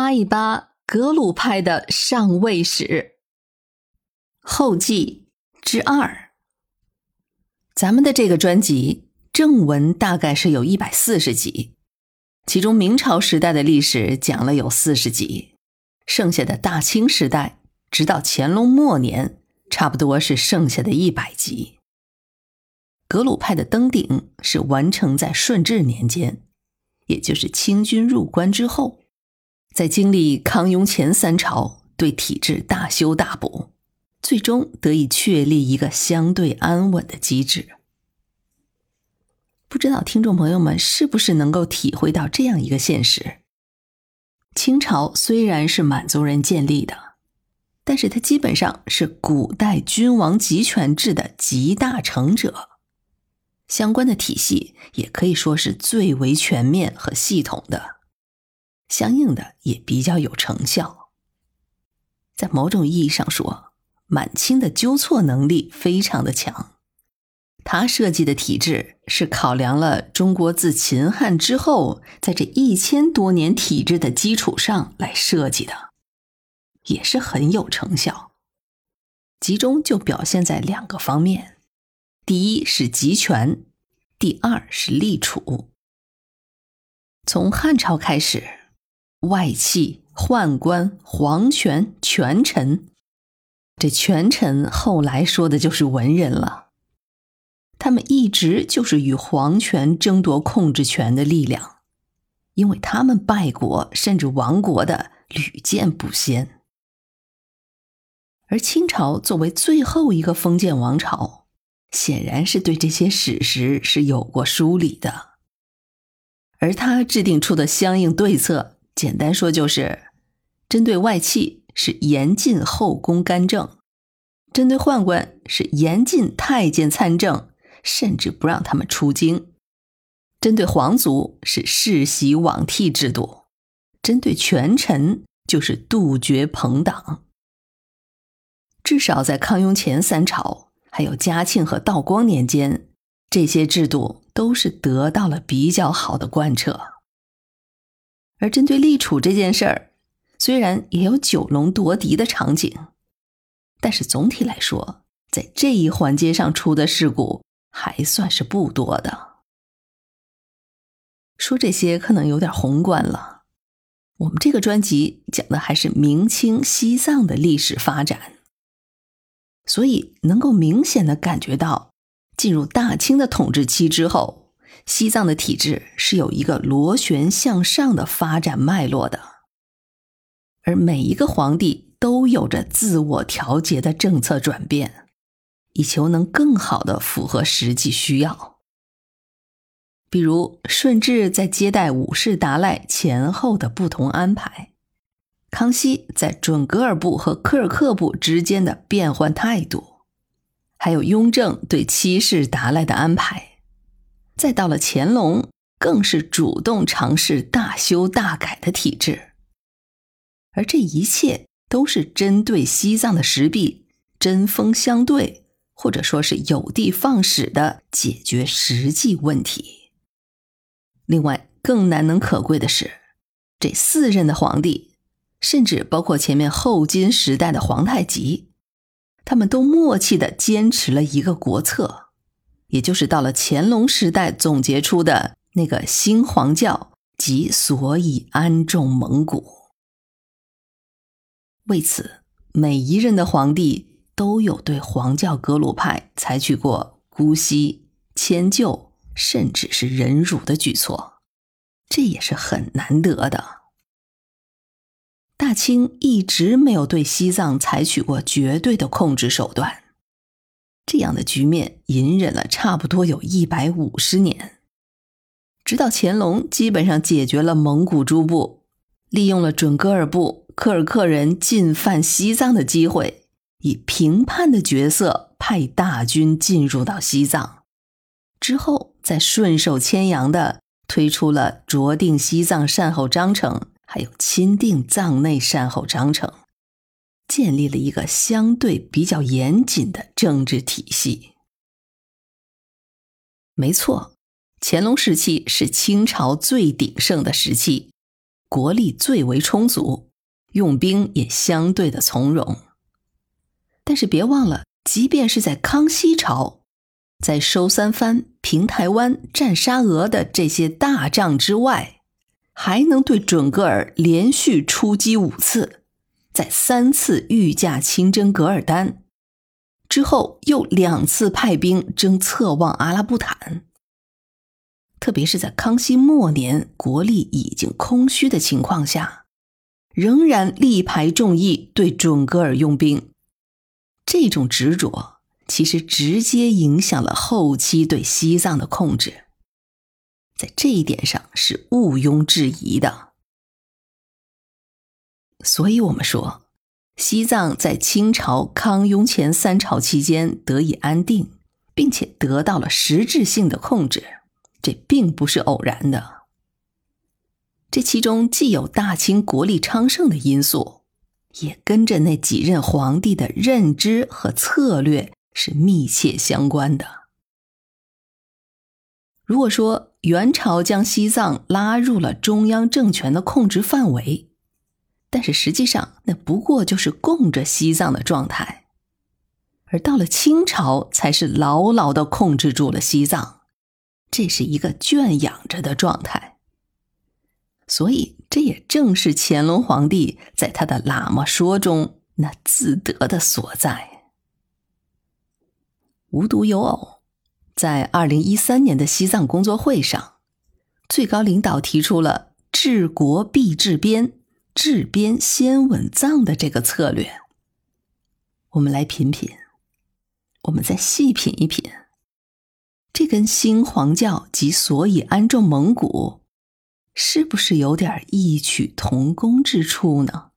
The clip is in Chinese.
扒一扒格鲁派的上位史后记之二。咱们的这个专辑正文大概是有一百四十集，其中明朝时代的历史讲了有四十集，剩下的大清时代直到乾隆末年，差不多是剩下的一百集。格鲁派的登顶是完成在顺治年间，也就是清军入关之后，在经历康雍乾三朝对体制大修大补，最终得以确立一个相对安稳的机制。不知道听众朋友们是不是能够体会到这样一个现实：清朝虽然是满族人建立的，但是它基本上是古代君王集权制的集大成者。相关的体系也可以说是最为全面和系统的，相应的也比较有成效。在某种意义上说，满清的纠错能力非常的强。他设计的体制是考量了中国自秦汉之后，在这一千多年体制的基础上来设计的，也是很有成效。集中就表现在两个方面。第一是集权，第二是立储。从汉朝开始，外戚、宦官、皇权、权臣，这权臣后来说的就是文人了。他们一直就是与皇权争夺控制权的力量，因为他们败国甚至亡国的屡见不鲜。而清朝作为最后一个封建王朝。显然是对这些史实是有过梳理的，而他制定出的相应对策，简单说就是针对外戚是严禁后宫干政，针对宦官是严禁太监参政，甚至不让他们出京；针对皇族是世袭罔替制度，针对权臣就是杜绝朋党。至少在康雍乾三朝。还有嘉庆和道光年间，这些制度都是得到了比较好的贯彻。而针对立储这件事儿，虽然也有九龙夺嫡的场景，但是总体来说，在这一环节上出的事故还算是不多的。说这些可能有点宏观了，我们这个专辑讲的还是明清西藏的历史发展。所以，能够明显的感觉到，进入大清的统治期之后，西藏的体制是有一个螺旋向上的发展脉络的，而每一个皇帝都有着自我调节的政策转变，以求能更好的符合实际需要。比如，顺治在接待五世达赖前后的不同安排。康熙在准噶尔部和科尔克部之间的变换态度，还有雍正对七世达赖的安排，再到了乾隆，更是主动尝试大修大改的体制。而这一切都是针对西藏的实弊，针锋相对，或者说是有的放矢的解决实际问题。另外，更难能可贵的是，这四任的皇帝。甚至包括前面后金时代的皇太极，他们都默契的坚持了一个国策，也就是到了乾隆时代总结出的那个新皇教即所以安众蒙古。为此，每一任的皇帝都有对黄教格鲁派采取过姑息、迁就，甚至是忍辱的举措，这也是很难得的。大清一直没有对西藏采取过绝对的控制手段，这样的局面隐忍了差不多有一百五十年，直到乾隆基本上解决了蒙古诸部，利用了准噶尔部柯尔克人进犯西藏的机会，以平叛的角色派大军进入到西藏，之后再顺手牵羊的推出了酌定西藏善后章程。还有钦定藏内善后章程，建立了一个相对比较严谨的政治体系。没错，乾隆时期是清朝最鼎盛的时期，国力最为充足，用兵也相对的从容。但是别忘了，即便是在康熙朝，在收三藩、平台湾、战沙俄的这些大仗之外，还能对准噶尔连续出击五次，在三次御驾亲征噶尔丹之后，又两次派兵征策妄阿拉布坦。特别是在康熙末年，国力已经空虚的情况下，仍然力排众议对准噶尔用兵。这种执着其实直接影响了后期对西藏的控制，在这一点上是毋庸置疑的。所以，我们说，西藏在清朝康雍乾三朝期间得以安定，并且得到了实质性的控制。这并不是偶然的，这其中既有大清国力昌盛的因素，也跟着那几任皇帝的认知和策略是密切相关的。如果说元朝将西藏拉入了中央政权的控制范围，但是实际上那不过就是供着西藏的状态，而到了清朝，才是牢牢的控制住了西藏。这是一个圈养着的状态，所以这也正是乾隆皇帝在他的喇嘛说中那自得的所在。无独有偶，在二零一三年的西藏工作会上，最高领导提出了“治国必治边，治边先稳藏”的这个策略。我们来品品，我们再细品一品。这跟新皇教及所以安众蒙古，是不是有点异曲同工之处呢？